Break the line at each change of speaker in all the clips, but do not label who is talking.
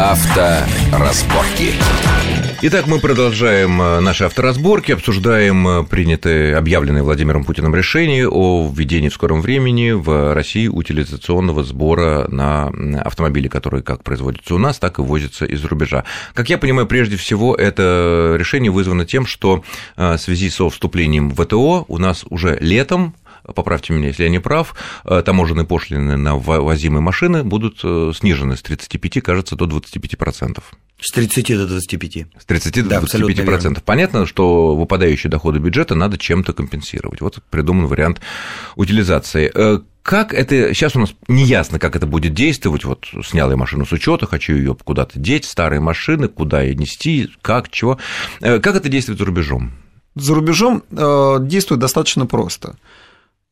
Авторазборки. Итак, мы продолжаем э, наши авторазборки, обсуждаем э, принятые, объявленные Владимиром Путиным решение о введении в скором времени в России утилизационного сбора на автомобили, которые как производятся у нас, так и возятся из-за рубежа. Как я понимаю, прежде всего это решение вызвано тем, что э, в связи со вступлением в ВТО у нас уже летом поправьте меня, если я не прав, таможенные пошлины на возимые машины будут снижены с 35, кажется, до 25%.
С 30 до 25.
С 30 до 25 процентов. Понятно, что выпадающие доходы бюджета надо чем-то компенсировать. Вот придуман вариант утилизации. Э, как это сейчас у нас не ясно, как это будет действовать. Вот снял я машину с учета, хочу ее куда-то деть, старые машины, куда ее нести, как, чего. Э, как это действует за рубежом?
За рубежом э, действует достаточно просто.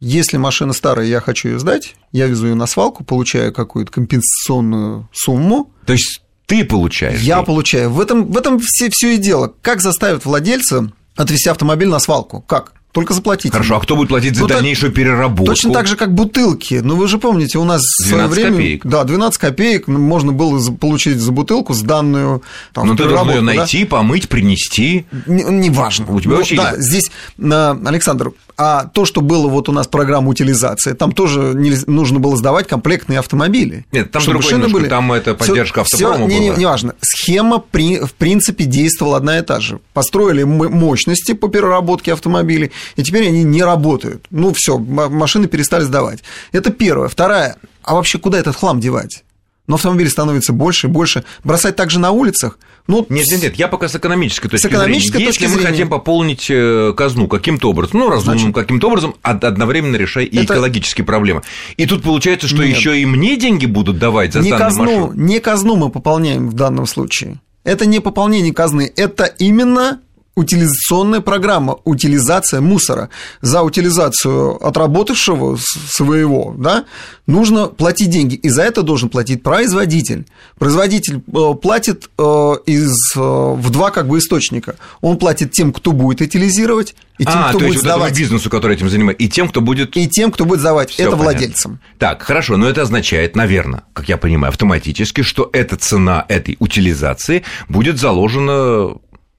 Если машина старая, я хочу ее сдать, я везу ее на свалку, получаю какую-то компенсационную сумму.
То есть ты получаешь.
Я получаю. В этом, в этом все, все и дело. Как заставить владельца отвезти автомобиль на свалку? Как? Только заплатить.
Хорошо, а кто будет платить за ну, дальнейшую переработку?
Точно так же, как бутылки. Ну, вы же помните, у нас в свое время...
копеек.
Да, 12 копеек можно было получить за бутылку сданную
там, Ну, ты должен ее найти, да? помыть, принести.
Неважно. Не,
у тебя ну, очень...
Да, здесь, Александр, а то, что было вот у нас программа утилизации, там тоже не, нужно было сдавать комплектные автомобили.
Нет, там другой немножко, были. там это поддержка всё, автопрома
всё, не, была. Не, важно. Схема, при, в принципе, действовала одна и та же. Построили мощности по переработке автомобилей, и теперь они не работают. Ну, все, машины перестали сдавать. Это первое. Второе. А вообще куда этот хлам девать? Но автомобилей становится больше и больше. Бросать также на улицах?
Ну, нет, нет, нет, я пока с экономической точки
с экономической
зрения.
Точки
Если
зрения...
мы хотим пополнить э, казну каким-то образом, ну, разумным каким-то образом, одновременно решая и Это... экологические проблемы. И тут получается, что еще и мне деньги будут давать за
не
казну,
машину. Не казну мы пополняем в данном случае. Это не пополнение казны, это именно утилизационная программа, утилизация мусора. За утилизацию отработавшего своего, да, нужно платить деньги, и за это должен платить производитель. Производитель э, платит э, из, э, в два как бы источника. Он платит тем, кто будет утилизировать, и тем,
а,
кто
то
будет
есть
сдавать.
Вот бизнесу, который этим занимается, и тем, кто будет...
И тем, кто будет сдавать. Всё это понятно. владельцам.
Так, хорошо, но это означает, наверное, как я понимаю, автоматически, что эта цена этой утилизации будет заложена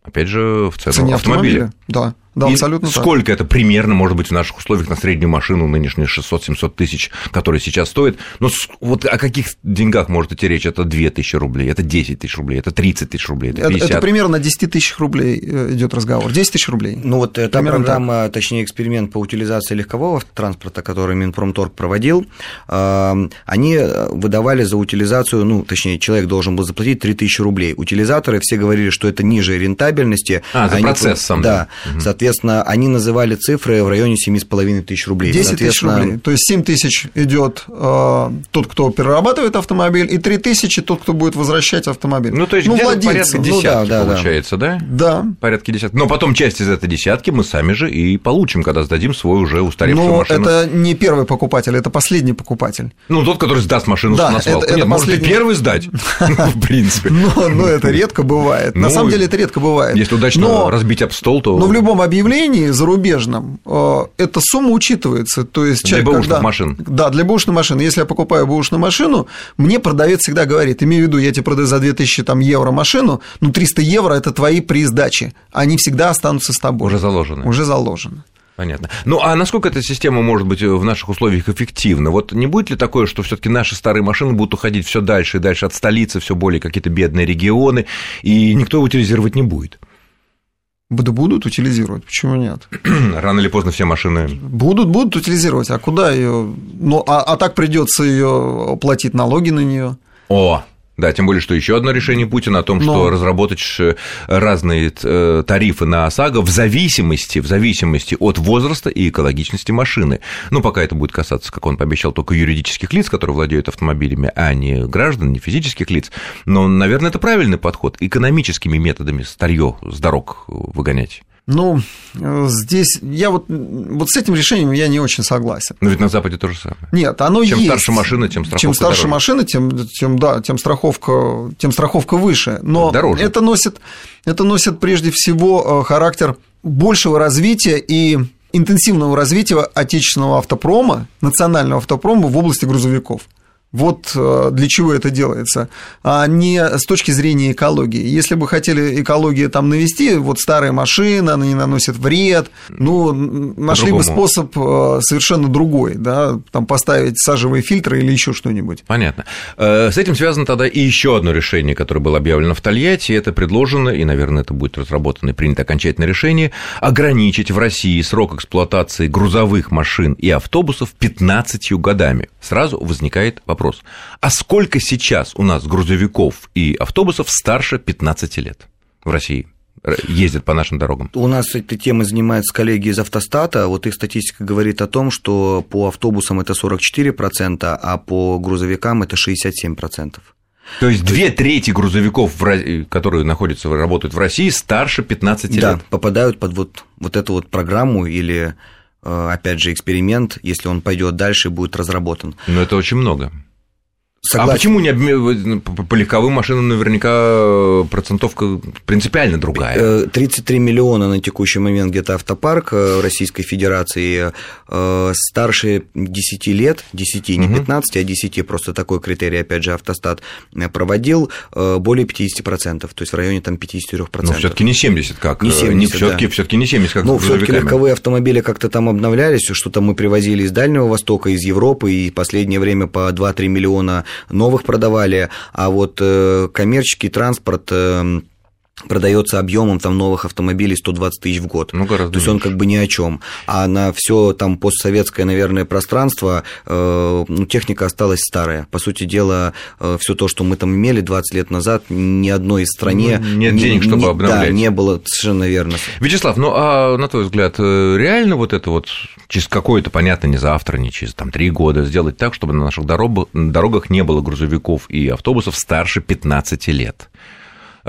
опять же, в цену
цене
автомобиля.
автомобиля. Да. Да,
и
абсолютно
сколько
так.
это примерно может быть в наших условиях на среднюю машину нынешние 600-700 тысяч, которые сейчас стоят? Ну, вот о каких деньгах может идти речь? Это 2 тысячи рублей, это 10 тысяч рублей, это 30 тысяч рублей, это 50.
Это, это примерно на 10 тысяч рублей э, идет разговор. 10 тысяч рублей.
Ну, вот эта примерно программа, так. точнее, эксперимент по утилизации легкового транспорта, который Минпромторг проводил, э, они выдавали за утилизацию, ну, точнее, человек должен был заплатить 3 тысячи рублей. Утилизаторы все говорили, что это ниже рентабельности.
А, за
они,
процесс сам.
Да, угу. соответственно, они называли цифры в районе 7,5 тысяч рублей.
10 тысяч рублей. То есть 7 тысяч идет э, тот, кто перерабатывает автомобиль, и 3 тысячи тот, кто будет возвращать автомобиль.
Ну, то есть ну, где-то порядка десятки ну, да, да, получается, да?
Да.
Порядка десятки. Но потом часть из этой десятки мы сами же и получим, когда сдадим свой уже устаревшую
Но
машину.
это не первый покупатель, это последний покупатель.
Ну, тот, который сдаст машину
да,
на свалку.
Это,
Нет,
это
может и первый сдать, в принципе.
Но это редко бывает. На ну, самом деле это редко бывает.
Если удачно разбить об стол, то...
Но в любом объявлении зарубежном э, Э, эта сумма учитывается. То есть
человек, для бэушных когда... машин.
Да, для бэушной машины. Если я покупаю бэушную машину, мне продавец всегда говорит, имею в виду, я тебе продаю за 2000 там, евро машину, ну 300 евро – это твои при сдаче. Они всегда останутся с тобой.
Уже заложены.
Уже заложены.
Понятно. Ну, а насколько эта система может быть в наших условиях эффективна? Вот не будет ли такое, что все таки наши старые машины будут уходить все дальше и дальше от столицы, все более какие-то бедные регионы, и никто утилизировать не будет?
Будут утилизировать, почему нет?
Рано или поздно все машины.
Будут, будут утилизировать. А куда ее? Ну, а, а так придется ее платить налоги на нее.
О, да, тем более, что еще одно решение Путина о том, что Но... разработать разные э, тарифы на ОСАГО в зависимости, в зависимости от возраста и экологичности машины. Ну, пока это будет касаться, как он пообещал, только юридических лиц, которые владеют автомобилями, а не граждан, не физических лиц. Но, наверное, это правильный подход экономическими методами старье с дорог выгонять.
Ну, здесь я вот, вот с этим решением я не очень согласен.
Но ведь на Западе то же самое.
Нет, оно
чем
есть.
Чем старше машина, тем страховка
Чем старше
дороже.
машина, тем, тем, да, тем, страховка, тем страховка выше. Но
дороже.
Это, носит, это носит прежде всего э, характер большего развития и интенсивного развития отечественного автопрома, национального автопрома в области грузовиков. Вот э, для чего это делается, а не с точки зрения экологии. Если бы хотели экологию там навести, вот старая машина, она не наносит вред, ну, нашли бы способ э, совершенно другой, да, там поставить сажевые фильтры или еще что-нибудь.
Понятно. Э, с этим связано тогда и еще одно решение, которое было объявлено в Тольятти, это предложено, и, наверное, это будет разработано и принято окончательное решение, ограничить в России срок эксплуатации грузовых машин и автобусов 15 годами. Сразу возникает вопрос вопрос. А сколько сейчас у нас грузовиков и автобусов старше 15 лет в России? ездят по нашим дорогам?
У нас этой темой занимаются коллеги из автостата. Вот их статистика говорит о том, что по автобусам это 44%, а по грузовикам это 67%.
То есть две трети грузовиков, которые находятся, работают в России, старше 15 лет?
Да, попадают под вот, вот эту вот программу или, э, опять же, эксперимент, если он пойдет дальше, будет разработан.
Но это очень много. Согласен. А почему не обмен... по легковым машинам наверняка э, процентовка принципиально другая?
33 э, миллиона на текущий момент где-то автопарк э, Российской Федерации старше 10 лет, 10, не 15, угу. а 10, просто такой критерий, опять же, автостат проводил, более 50%, то есть в районе там 53%. Но
все таки не 70, как? Не 70, не, все таки да. все таки не 70, как
Ну, все таки легковые автомобили как-то там обновлялись, что-то мы привозили из Дальнего Востока, из Европы, и последнее время по 2-3 миллиона новых продавали, а вот э, коммерческий транспорт э, продается объемом там новых автомобилей 120 тысяч в год. Ну, гораздо То есть он как бы ни о чем. А на все там постсоветское, наверное, пространство э, ну, техника осталась старая. По сути дела, э, все то, что мы там имели 20 лет назад, ни одной стране
ну, нет не, денег, чтобы не, обновлять.
Да, не было совершенно верно.
Вячеслав, ну а на твой взгляд, э, реально вот это вот через какое-то, понятно, не завтра, не через там три года сделать так, чтобы на наших дорогах не было грузовиков и автобусов старше 15 лет?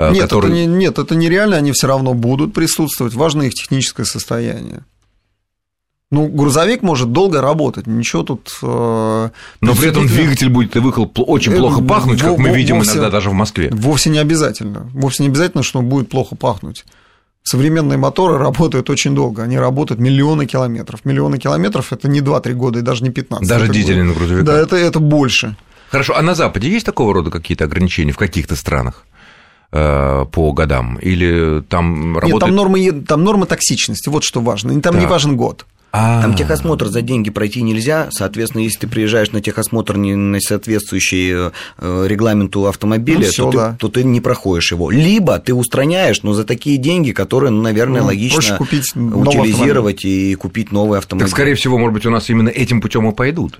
Э, нет, который... это не, нет, это нереально, они все равно будут присутствовать, важно их техническое состояние. Ну, грузовик может долго работать, ничего тут...
Э, Но при этом двигатель будет и выхлоп очень плохо пахнуть, как мы видим вовсе, иногда даже в Москве.
Вовсе не обязательно. Вовсе не обязательно, что он будет плохо пахнуть. Современные моторы работают очень долго, они работают миллионы километров. Миллионы километров – это не 2-3 года и даже не 15.
Даже дизельный грузовик.
Да, это, это больше.
Хорошо, а на Западе есть такого рода какие-то ограничения в каких-то странах? Э, по годам? Или там работает... Нет,
там нормы, там нормы токсичности, вот что важно. Там так. не важен год.
А-а-а. Там техосмотр за деньги пройти нельзя, соответственно, если ты приезжаешь на техосмотр, не на соответствующий э, регламенту автомобиля, ну, всё, то, да. ты, то ты не проходишь его. Либо ты устраняешь, но за такие деньги, которые, ну, наверное, ну, логично купить утилизировать и купить новый автомобиль.
Так, скорее всего, может быть, у нас именно этим путем и пойдут.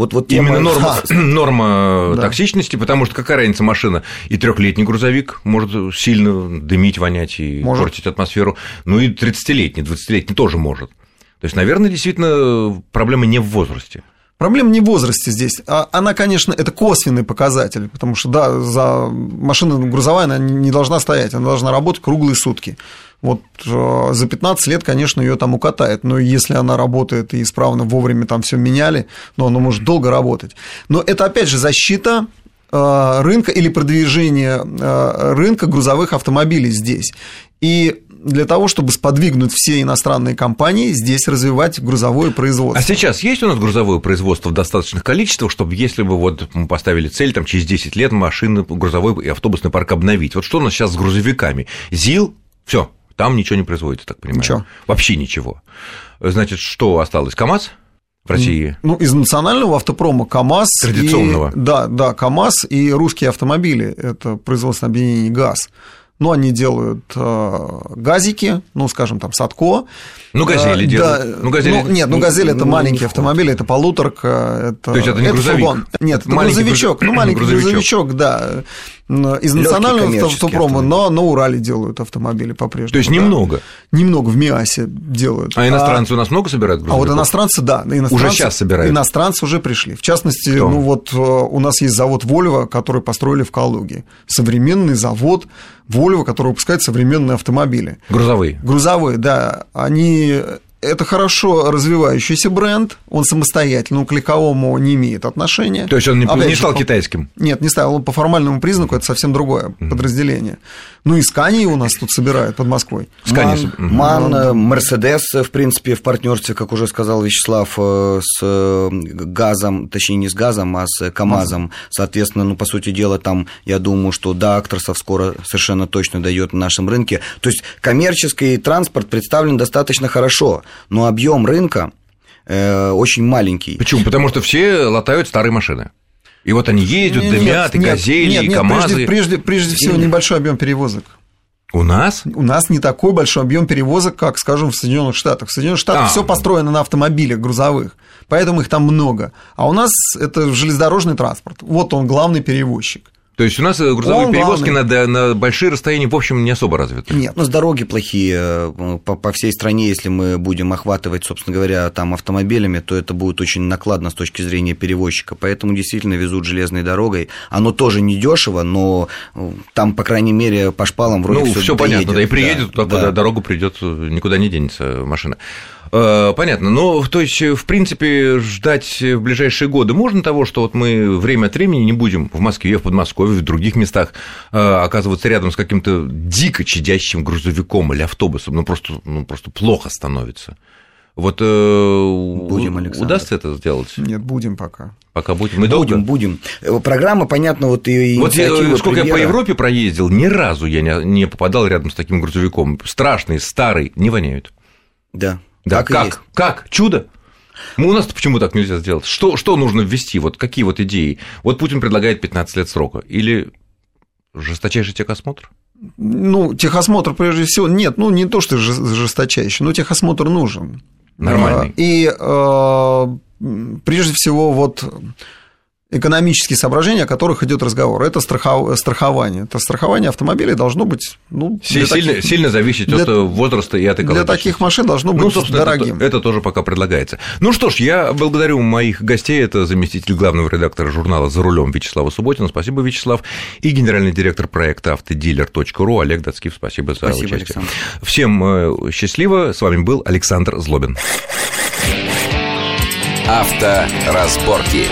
Вот, вот
тема... Именно норма, норма да. токсичности, потому что какая разница машина? И трехлетний грузовик может сильно дымить, вонять и может. портить атмосферу. Ну и 30-летний, 20-летний тоже может. То есть, наверное, действительно проблема не в возрасте.
Проблема не в возрасте здесь. А она, конечно, это косвенный показатель, потому что, да, за машина грузовая она не должна стоять, она должна работать круглые сутки. Вот э, за 15 лет, конечно, ее там укатает, но если она работает и исправно вовремя там все меняли, но она может долго работать. Но это, опять же, защита э, рынка или продвижение э, рынка грузовых автомобилей здесь. И для того, чтобы сподвигнуть все иностранные компании здесь развивать грузовое производство.
А сейчас есть у нас грузовое производство в достаточных количествах, чтобы если бы вот мы поставили цель там через 10 лет машины, грузовой и автобусный парк обновить. Вот что у нас сейчас с грузовиками? ЗИЛ, все, там ничего не производится, так понимаю. Ничего. Вообще ничего. Значит, что осталось? КАМАЗ? в России?
Ну, из национального автопрома КАМАЗ.
Традиционного.
И, да, да, КАМАЗ и русские автомобили. Это производственное объединение ГАЗ ну, они делают э, газики, ну, скажем, там, Садко.
Ну, газели э, делают.
Да, ну, газели... Ну, нет, ну, газель – это ну, маленький автомобиль, это полуторка. Это,
То есть, это не это грузовик?
Фургон. Нет, это маленький грузовичок, ну, маленький грузовичок, грузовичок да из национального автопрома, но на Урале делают автомобили по-прежнему.
То есть немного?
Немного, в МИАСе делают.
А иностранцы а, у нас много собирают грузовиков?
А вот иностранцы, да. Иностранцы,
уже сейчас собирают?
Иностранцы уже пришли. В частности, Кто? ну вот э, у нас есть завод Volvo, который построили в Калуге. Современный завод Volvo, который выпускает современные автомобили.
Грузовые?
Грузовые, да. Они это хорошо развивающийся бренд, он самостоятельно, к легковому не имеет отношения.
То есть он не, Опять не стал по... китайским?
Нет, не стал, он по формальному признаку это совсем другое mm-hmm. подразделение. Ну и Скани у нас тут собирают под Москвой.
Скани. Ман, Ман, Мерседес, в принципе, в партнерстве, как уже сказал Вячеслав, э, с э, газом, точнее не с газом, а с КАМАЗом. Соответственно, ну, по сути дела, там, я думаю, что до Актросов скоро совершенно точно дает на нашем рынке. То есть коммерческий транспорт представлен достаточно хорошо, но объем рынка э, очень маленький.
Почему? Потому что все латают старые машины. И вот они ездят, нет, дымят, нет, и газели, нет, нет, и КАМАЗы.
Прежде, прежде, прежде всего, небольшой объем перевозок.
У нас?
У нас не такой большой объем перевозок, как, скажем, в Соединенных Штатах. В Соединенных Штатах а, все построено на автомобилях грузовых, поэтому их там много. А у нас это железнодорожный транспорт. Вот он главный перевозчик.
То есть у нас э, грузовые Он перевозки на, на большие расстояния, в общем, не особо развиты.
Нет, у нас дороги плохие э, по, по всей стране. Если мы будем охватывать, собственно говоря, там автомобилями, то это будет очень накладно с точки зрения перевозчика. Поэтому действительно везут железной дорогой. Оно тоже не дешево, но э, там, по крайней мере, по шпалам вроде
ну, все понятно, да и приедет, да, туда, да. дорогу придет, никуда не денется машина. Э, понятно. Ну, то есть, в принципе, ждать в ближайшие годы можно того, что вот мы время от времени не будем в Москве, в Подмосковье, в других местах э, оказываться рядом с каким-то дико чадящим грузовиком или автобусом, ну просто, ну, просто плохо становится. Вот э, будем, Александр. удастся это сделать?
Нет, будем пока.
Пока будем. Мы
будем, долго? будем. Программа, понятно, вот и
Вот я, сколько премьера... я по Европе проездил, ни разу я не, не попадал рядом с таким грузовиком. Страшный, старый, не воняют.
Да.
Да, так как? Как? Чудо? У нас почему так нельзя сделать? Что, что нужно ввести? Вот какие вот идеи? Вот Путин предлагает 15 лет срока. Или жесточайший техосмотр?
Ну, техосмотр, прежде всего, нет, ну, не то, что жесточайший, но техосмотр нужен.
Нормальный.
И э, прежде всего, вот экономические соображения, о которых идет разговор. Это страхов... страхование. Это страхование автомобилей должно быть ну,
сильно, таких... сильно зависеть для... от возраста и от
экологии. Для таких машин должно быть ну, дорогим.
Это, это тоже пока предлагается. Ну что ж, я благодарю моих гостей. Это заместитель главного редактора журнала «За рулем» Вячеслава Субботина. Спасибо, Вячеслав. И генеральный директор проекта автодилер.ру Олег Дацкив. Спасибо за Спасибо, участие. Александр. Всем э, счастливо. С вами был Александр Злобин.
Авторазборки.